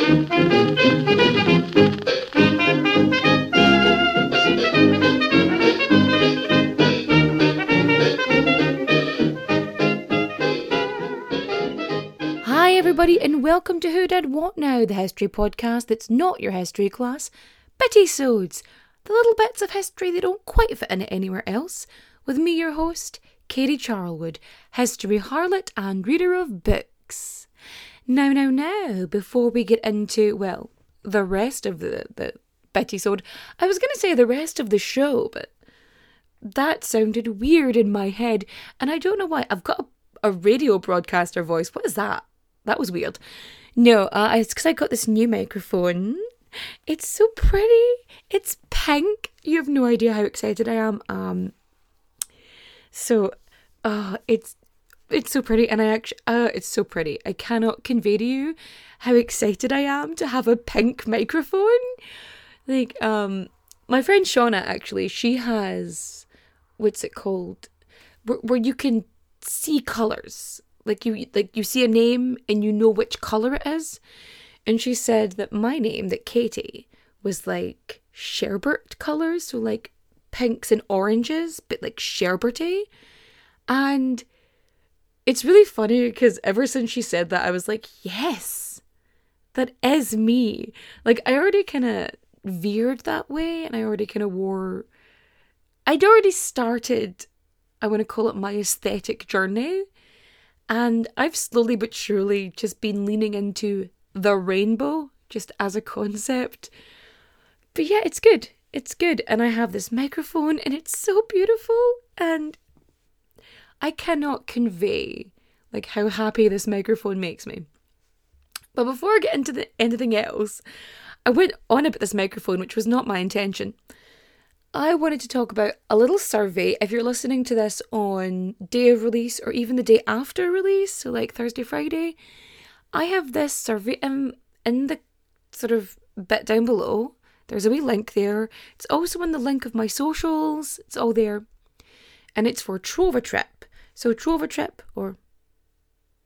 Hi, everybody, and welcome to Who Did What Now, the history podcast that's not your history class. Bittisodes, the little bits of history that don't quite fit in anywhere else, with me, your host, Katie Charlwood, history harlot and reader of books. Now, now, now, before we get into, well, the rest of the, the Bittisode, I was going to say the rest of the show, but that sounded weird in my head, and I don't know why. I've got a a radio broadcaster voice. What is that? That was weird. No, uh, it's because I got this new microphone. It's so pretty. It's pink. You have no idea how excited I am. Um, so, uh, it's it's so pretty, and I actually, uh, it's so pretty. I cannot convey to you how excited I am to have a pink microphone. Like, um, my friend Shauna actually, she has, what's it called, where, where you can see colors. Like you like you see a name and you know which color it is. And she said that my name, that Katie, was like sherbet colors, so like pinks and oranges, but like sherberty. And it's really funny because ever since she said that, I was like, yes, that is me. Like I already kind of veered that way, and I already kind of wore. I'd already started I want to call it my aesthetic journey. And I've slowly but surely just been leaning into the rainbow just as a concept. But yeah, it's good. It's good. And I have this microphone and it's so beautiful. And I cannot convey like how happy this microphone makes me. But before I get into the, anything else, I went on about this microphone, which was not my intention. I wanted to talk about a little survey. If you're listening to this on day of release or even the day after release, so like Thursday, Friday, I have this survey in, in the sort of bit down below. There's a wee link there. It's also in the link of my socials. It's all there. And it's for Trova Trip. So Trova Trip, or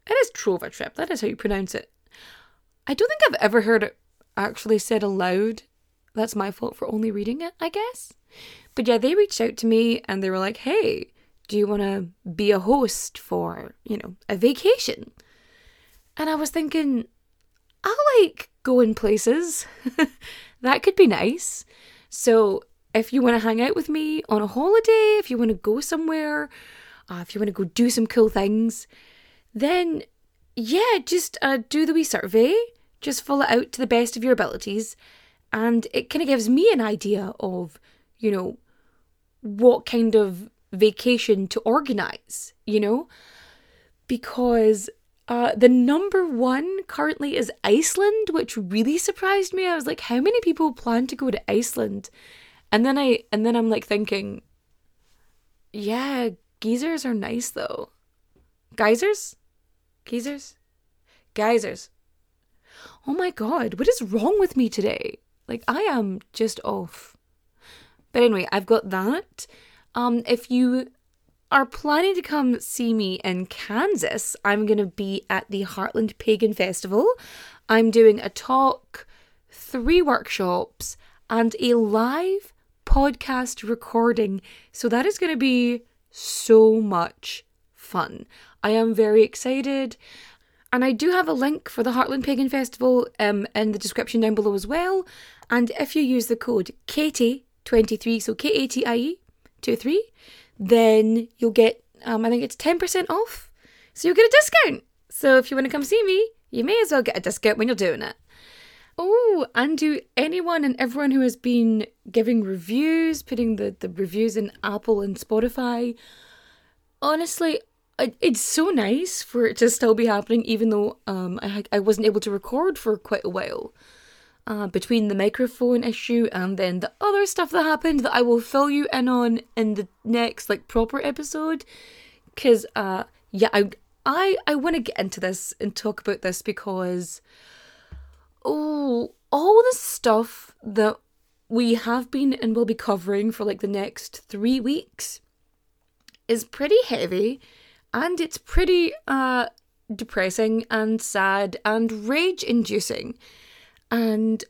it is Trova Trip. That is how you pronounce it. I don't think I've ever heard it actually said aloud. That's my fault for only reading it, I guess. But yeah, they reached out to me and they were like, hey, do you want to be a host for, you know, a vacation? And I was thinking, I like going places. that could be nice. So if you want to hang out with me on a holiday, if you want to go somewhere, uh, if you want to go do some cool things, then yeah, just uh, do the wee survey. Just fill it out to the best of your abilities. And it kind of gives me an idea of, you know, what kind of vacation to organize, you know? Because uh, the number one currently is Iceland, which really surprised me. I was like, how many people plan to go to Iceland? And then I and then I'm like thinking, yeah, geysers are nice though. Geysers? Geysers? Geysers. Oh my god, what is wrong with me today? Like I am just off. But anyway, I've got that. Um, if you are planning to come see me in Kansas, I'm going to be at the Heartland Pagan Festival. I'm doing a talk, three workshops, and a live podcast recording. So that is going to be so much fun. I am very excited. And I do have a link for the Heartland Pagan Festival um, in the description down below as well. And if you use the code KATIE23, so K A T I E 23, then you'll get, um, I think it's 10% off. So you'll get a discount. So if you want to come see me, you may as well get a discount when you're doing it. Oh, and do anyone and everyone who has been giving reviews, putting the, the reviews in Apple and Spotify, honestly, it's so nice for it to still be happening, even though um, I, I wasn't able to record for quite a while. Uh, between the microphone issue and then the other stuff that happened that I will fill you in on in the next like proper episode. Cause uh yeah, I I I want to get into this and talk about this because oh, all the stuff that we have been and will be covering for like the next three weeks is pretty heavy and it's pretty uh depressing and sad and rage inducing. And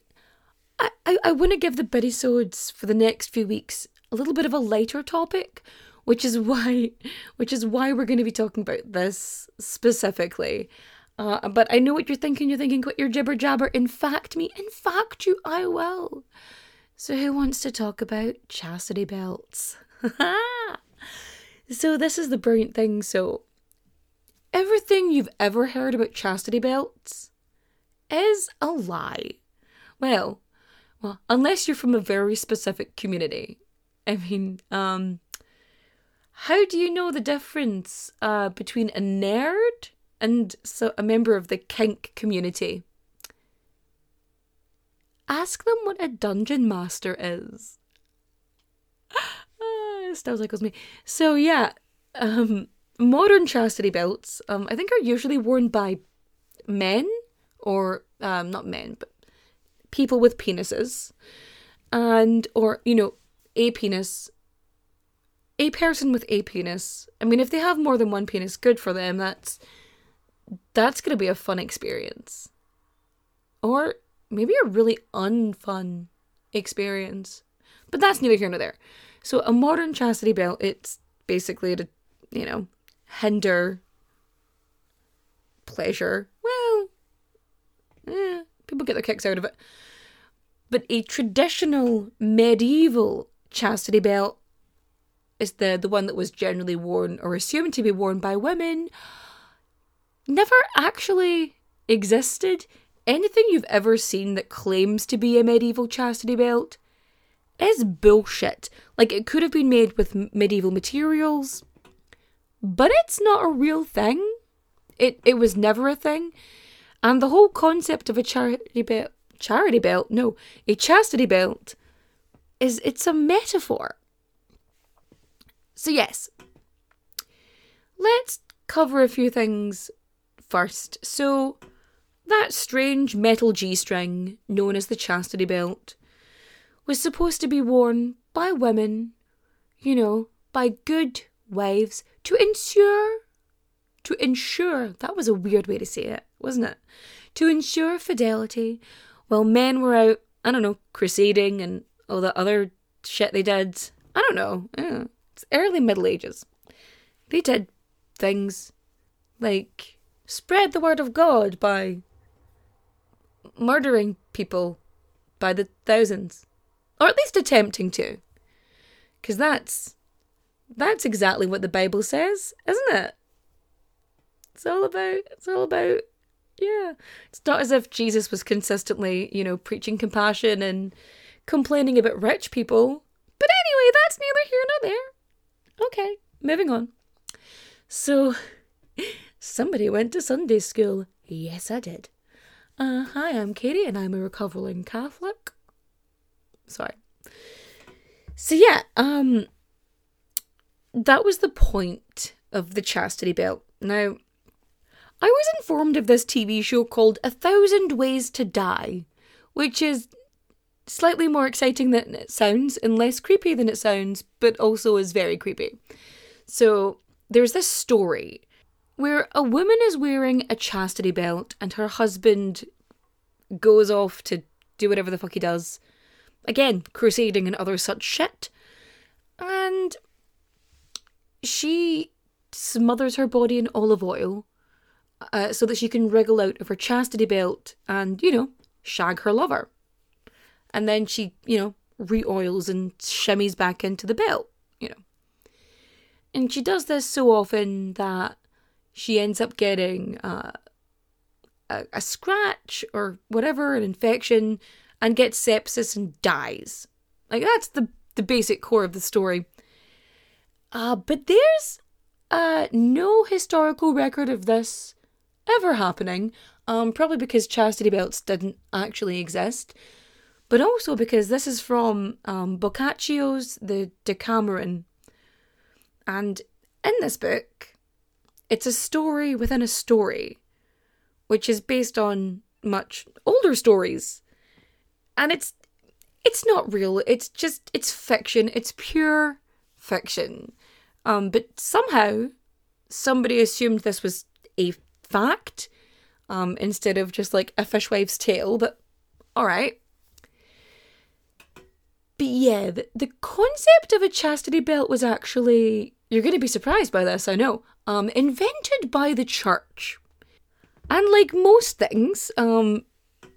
I, I, I want to give the Bittisodes for the next few weeks a little bit of a lighter topic, which is why which is why we're going to be talking about this specifically. Uh, but I know what you're thinking. You're thinking, quit your jibber jabber. In fact, me. In fact, you. I will. So, who wants to talk about chastity belts? so, this is the brilliant thing. So, everything you've ever heard about chastity belts is a lie. Well, well, unless you're from a very specific community. I mean, um, how do you know the difference uh, between a nerd and so a member of the kink community. Ask them what a dungeon master is. ah, still tickles me. So yeah, um, modern chastity belts, um, I think are usually worn by men or um, not men, but people with penises, and or you know a penis a person with a penis. I mean, if they have more than one penis, good for them. That's that's going to be a fun experience. Or maybe a really unfun experience. But that's neither here nor there. So a modern chastity belt, it's basically to, you know, hinder pleasure. Well, eh, people get their kicks out of it. But a traditional medieval chastity belt is the, the one that was generally worn or assumed to be worn by women never actually existed. Anything you've ever seen that claims to be a medieval chastity belt is bullshit. Like, it could have been made with medieval materials, but it's not a real thing. It, it was never a thing. And the whole concept of a charity belt, charity belt, no, a chastity belt, is it's a metaphor. So, yes, let's cover a few things first. So, that strange metal G string, known as the chastity belt, was supposed to be worn by women, you know, by good wives to ensure, to ensure, that was a weird way to say it, wasn't it? To ensure fidelity while men were out, I don't know, crusading and all the other shit they did. I don't know. Yeah, it's early Middle Ages. They did things like spread the word of God by murdering people by the thousands, or at least attempting to. Because that's that's exactly what the Bible says, isn't it? It's all about it's all about yeah. It's not as if Jesus was consistently, you know, preaching compassion and complaining about rich people. But anyway, that's neither here nor there. Okay, moving on. So Somebody went to Sunday school. Yes, I did. Uh, hi, I'm Katie, and I'm a recovering Catholic. Sorry. So yeah, um, that was the point of the chastity belt. Now, I was informed of this TV show called A Thousand Ways to Die, which is slightly more exciting than it sounds and less creepy than it sounds, but also is very creepy. So, there's this story where a woman is wearing a chastity belt and her husband goes off to do whatever the fuck he does. Again, crusading and other such shit. And she smothers her body in olive oil uh, so that she can wriggle out of her chastity belt and, you know, shag her lover. And then she, you know, re oils and shimmies back into the belt, you know. And she does this so often that she ends up getting uh, a, a scratch or whatever, an infection, and gets sepsis and dies. Like, that's the, the basic core of the story. Uh, but there's uh, no historical record of this ever happening, um, probably because chastity belts didn't actually exist, but also because this is from um, Boccaccio's The Decameron. And in this book, it's a story within a story, which is based on much older stories. And it's it's not real. It's just it's fiction. It's pure fiction. Um, but somehow somebody assumed this was a fact um, instead of just like a fishwife's tale. But all right. But yeah, the, the concept of a chastity belt was actually, you're going to be surprised by this, I know, um, invented by the church. And like most things um,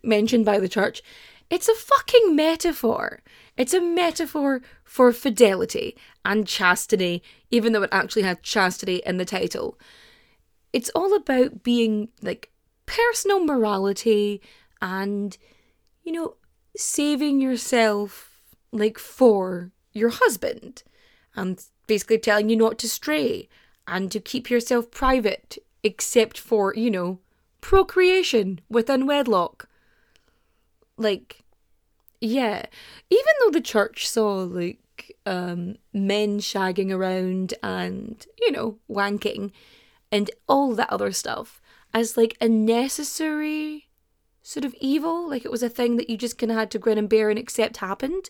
mentioned by the church, it's a fucking metaphor. It's a metaphor for fidelity and chastity, even though it actually had chastity in the title. It's all about being like personal morality and, you know, saving yourself like for your husband and basically telling you not to stray and to keep yourself private except for, you know, procreation within wedlock. Like, yeah. Even though the church saw, like, um, men shagging around and, you know, wanking and all that other stuff as, like, a necessary sort of evil, like it was a thing that you just kind of had to grin and bear and accept happened.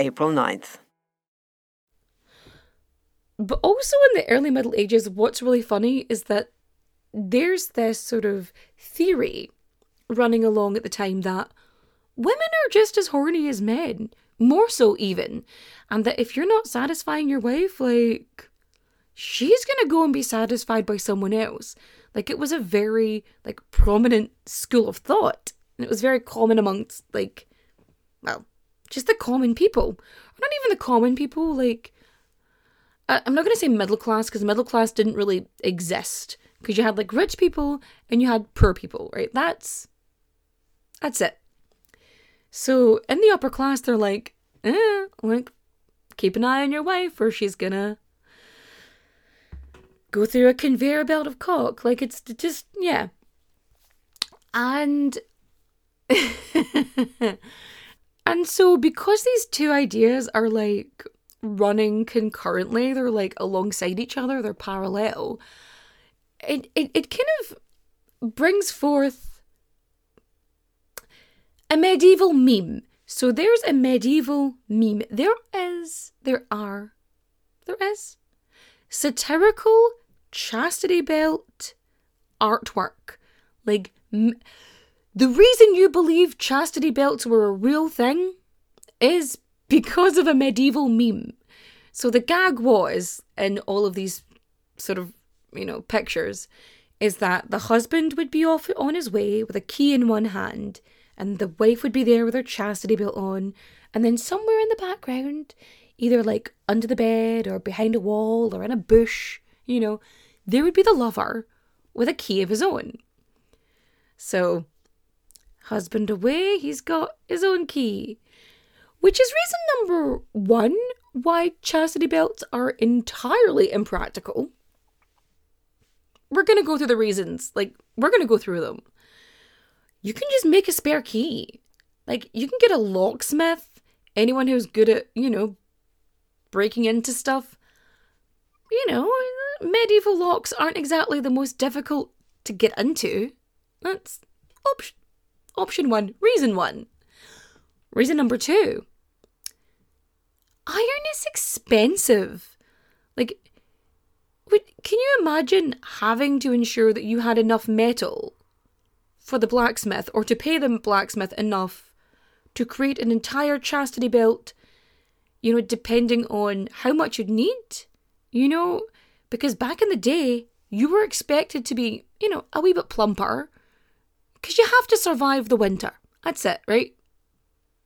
April 9th. But also in the early Middle Ages, what's really funny is that there's this sort of theory running along at the time that women are just as horny as men, more so even, and that if you're not satisfying your wife, like, she's gonna go and be satisfied by someone else. Like, it was a very, like, prominent school of thought, and it was very common amongst, like, well, just the common people. Not even the common people, like, I'm not going to say middle class because middle class didn't really exist because you had like rich people and you had poor people, right? That's that's it. So in the upper class, they're like, eh, like keep an eye on your wife or she's gonna go through a conveyor belt of cock. Like it's just yeah. And and so because these two ideas are like running concurrently, they're like alongside each other, they're parallel. It it, it kind of brings forth a medieval meme. So there's a medieval meme. There is, there are, there is satirical chastity belt artwork. Like, m- the reason you believe chastity belts were a real thing is because of a medieval meme. So the gag was in all of these sort of, you know, pictures is that the husband would be off on his way with a key in one hand and the wife would be there with her chastity belt on and then somewhere in the background, either like under the bed or behind a wall or in a bush, you know, there would be the lover with a key of his own. So, husband away, he's got his own key. Which is reason number one why chastity belts are entirely impractical. We're going to go through the reasons. Like, we're going to go through them. You can just make a spare key. Like, you can get a locksmith, anyone who's good at, you know, breaking into stuff. You know, medieval locks aren't exactly the most difficult to get into. That's option option one, reason one. Reason number two. Iron is expensive. Like can you imagine having to ensure that you had enough metal for the blacksmith or to pay the blacksmith enough to create an entire chastity belt, you know, depending on how much you'd need? You know, because back in the day, you were expected to be, you know, a wee bit plumper because you have to survive the winter. That's it, right?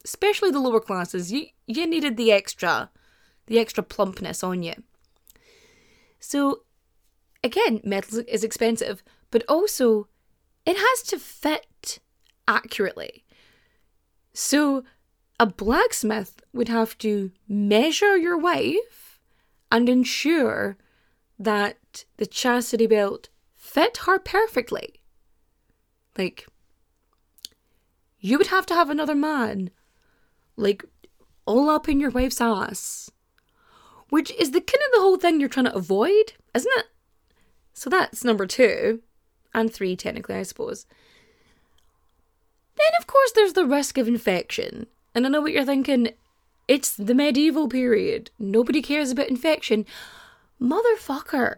Especially the lower classes, you you needed the extra, the extra plumpness on you. So, again, metal is expensive, but also it has to fit accurately. So, a blacksmith would have to measure your wife and ensure that the chastity belt fit her perfectly. Like, you would have to have another man, like, all up in your wife's ass. Which is the kind of the whole thing you're trying to avoid, isn't it? So that's number two, and three, technically, I suppose. Then, of course, there's the risk of infection. And I know what you're thinking it's the medieval period. Nobody cares about infection. Motherfucker.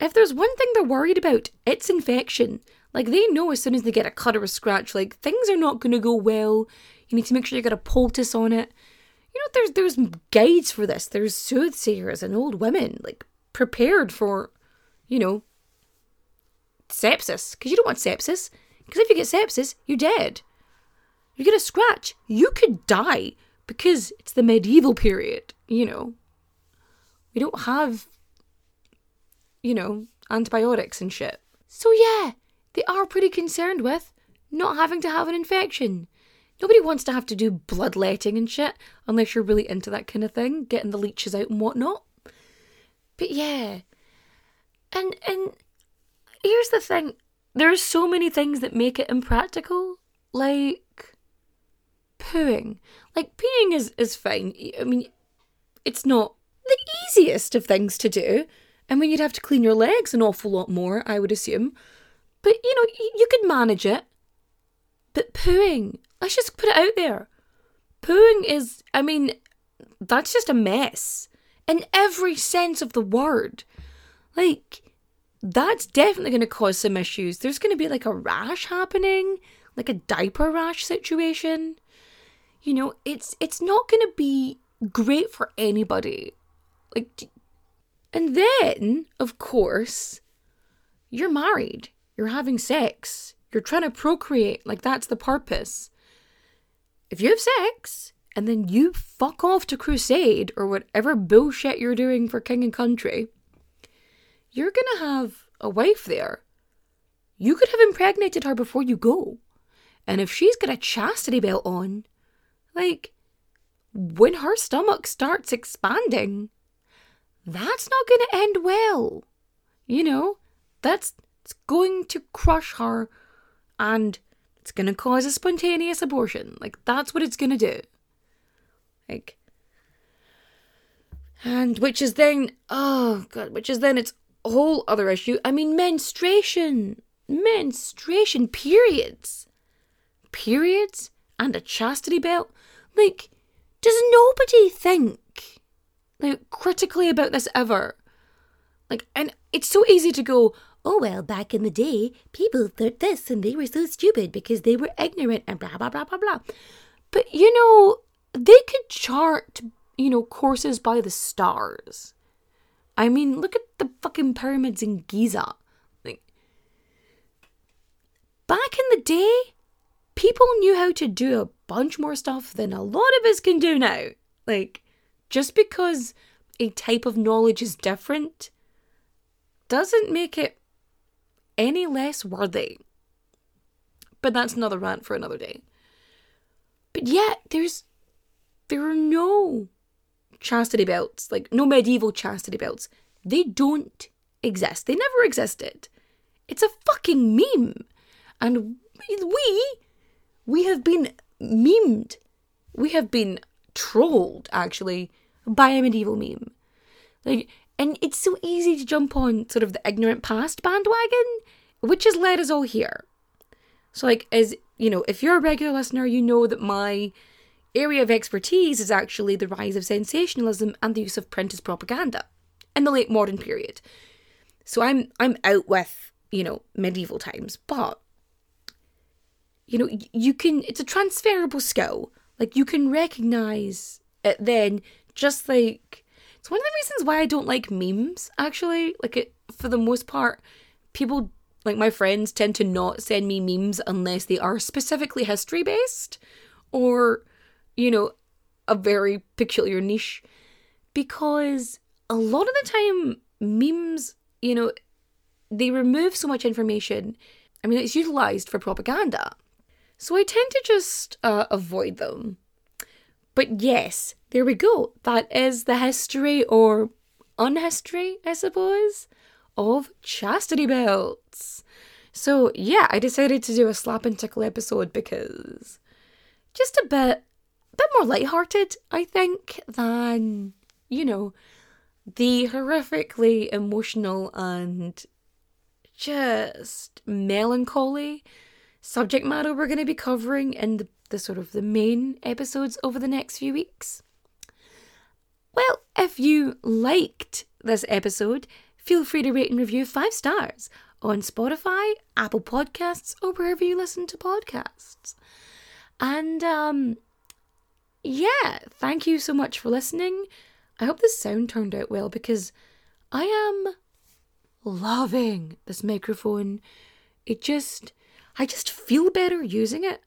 If there's one thing they're worried about, it's infection. Like they know as soon as they get a cut or a scratch, like things are not going to go well. You need to make sure you got a poultice on it. You know, there's there's guides for this. There's soothsayers and old women like prepared for, you know, sepsis because you don't want sepsis. Because if you get sepsis, you're dead. You get a scratch, you could die because it's the medieval period. You know, we don't have, you know, antibiotics and shit. So yeah, they are pretty concerned with not having to have an infection. Nobody wants to have to do bloodletting and shit unless you're really into that kind of thing, getting the leeches out and whatnot. But yeah. And and here's the thing. There are so many things that make it impractical. Like pooing. Like peeing is, is fine. I mean it's not the easiest of things to do. I mean you'd have to clean your legs an awful lot more, I would assume. But you know, you could manage it. But pooing, let's just put it out there. Pooing is, I mean, that's just a mess in every sense of the word. Like, that's definitely going to cause some issues. There's going to be like a rash happening, like a diaper rash situation. You know, it's it's not going to be great for anybody. Like, and then of course, you're married. You're having sex. You're trying to procreate. Like, that's the purpose. If you have sex and then you fuck off to crusade or whatever bullshit you're doing for king and country, you're going to have a wife there. You could have impregnated her before you go. And if she's got a chastity belt on, like, when her stomach starts expanding, that's not going to end well. You know, that's it's going to crush her and it's going to cause a spontaneous abortion. Like, that's what it's going to do. Like, and which is then, oh God, which is then its whole other issue. I mean, menstruation, menstruation, periods, periods, and a chastity belt. Like, does nobody think like critically about this ever? Like, and it's so easy to go, oh, well, back in the day, people thought this and they were so stupid because they were ignorant and blah, blah, blah, blah, blah. But, you know, they could chart, you know, courses by the stars. I mean, look at the fucking pyramids in Giza. Like, back in the day, people knew how to do a bunch more stuff than a lot of us can do now. Like, just because a type of knowledge is different doesn't make it any less worthy. But that's another rant for another day. But yet, there's there are no chastity belts, like no medieval chastity belts. They don't exist. They never existed. It's a fucking meme. And we we have been memed. We have been trolled actually by a medieval meme. Like and it's so easy to jump on sort of the ignorant past bandwagon, which has led us all here. So, like, as you know, if you're a regular listener, you know that my area of expertise is actually the rise of sensationalism and the use of print as propaganda in the late modern period. So I'm I'm out with, you know, medieval times, but you know, you can it's a transferable skill. Like you can recognize it then just like it's one of the reasons why I don't like memes, actually. Like, it, for the most part, people, like my friends, tend to not send me memes unless they are specifically history based or, you know, a very peculiar niche. Because a lot of the time, memes, you know, they remove so much information. I mean, it's utilized for propaganda. So I tend to just uh, avoid them. But yes, there we go. That is the history or unhistory, I suppose, of chastity belts. So yeah, I decided to do a slap and tickle episode because just a bit bit more lighthearted, I think, than, you know, the horrifically emotional and just melancholy subject matter we're going to be covering in the the sort of the main episodes over the next few weeks. Well, if you liked this episode, feel free to rate and review five stars on Spotify, Apple Podcasts, or wherever you listen to podcasts. And um, yeah, thank you so much for listening. I hope the sound turned out well because I am loving this microphone. It just, I just feel better using it.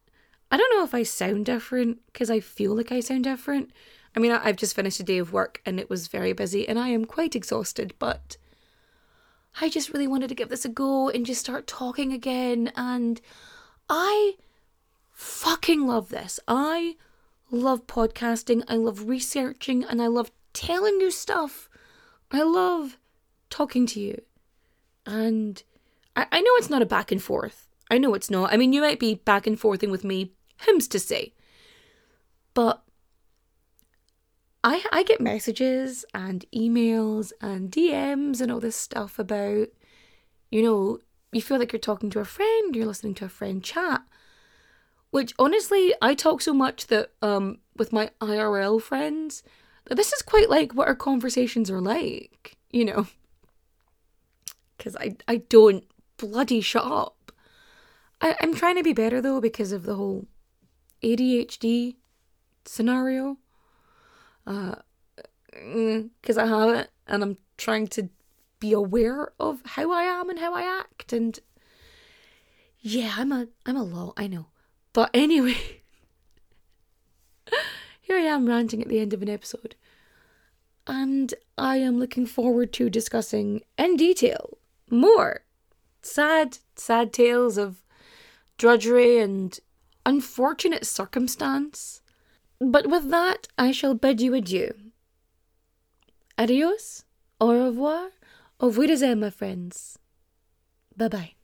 I don't know if I sound different because I feel like I sound different. I mean, I've just finished a day of work and it was very busy and I am quite exhausted, but I just really wanted to give this a go and just start talking again. And I fucking love this. I love podcasting, I love researching, and I love telling you stuff. I love talking to you. And I, I know it's not a back and forth. I know it's not. I mean, you might be back and forthing with me whom's to say? But I I get messages and emails and DMs and all this stuff about, you know, you feel like you're talking to a friend, you're listening to a friend chat. Which honestly, I talk so much that um with my IRL friends that this is quite like what our conversations are like, you know. Cause I I don't bloody shut up. I, I'm trying to be better though because of the whole ADHD scenario. Uh, because mm, I have it and I'm trying to be aware of how I am and how I act and yeah, I'm a I'm a lot, I know. But anyway, here I am ranting at the end of an episode. And I am looking forward to discussing in detail more sad, sad tales of drudgery and unfortunate circumstance. But with that, I shall bid you adieu. Adios, au revoir, au revoir, my friends. Bye bye.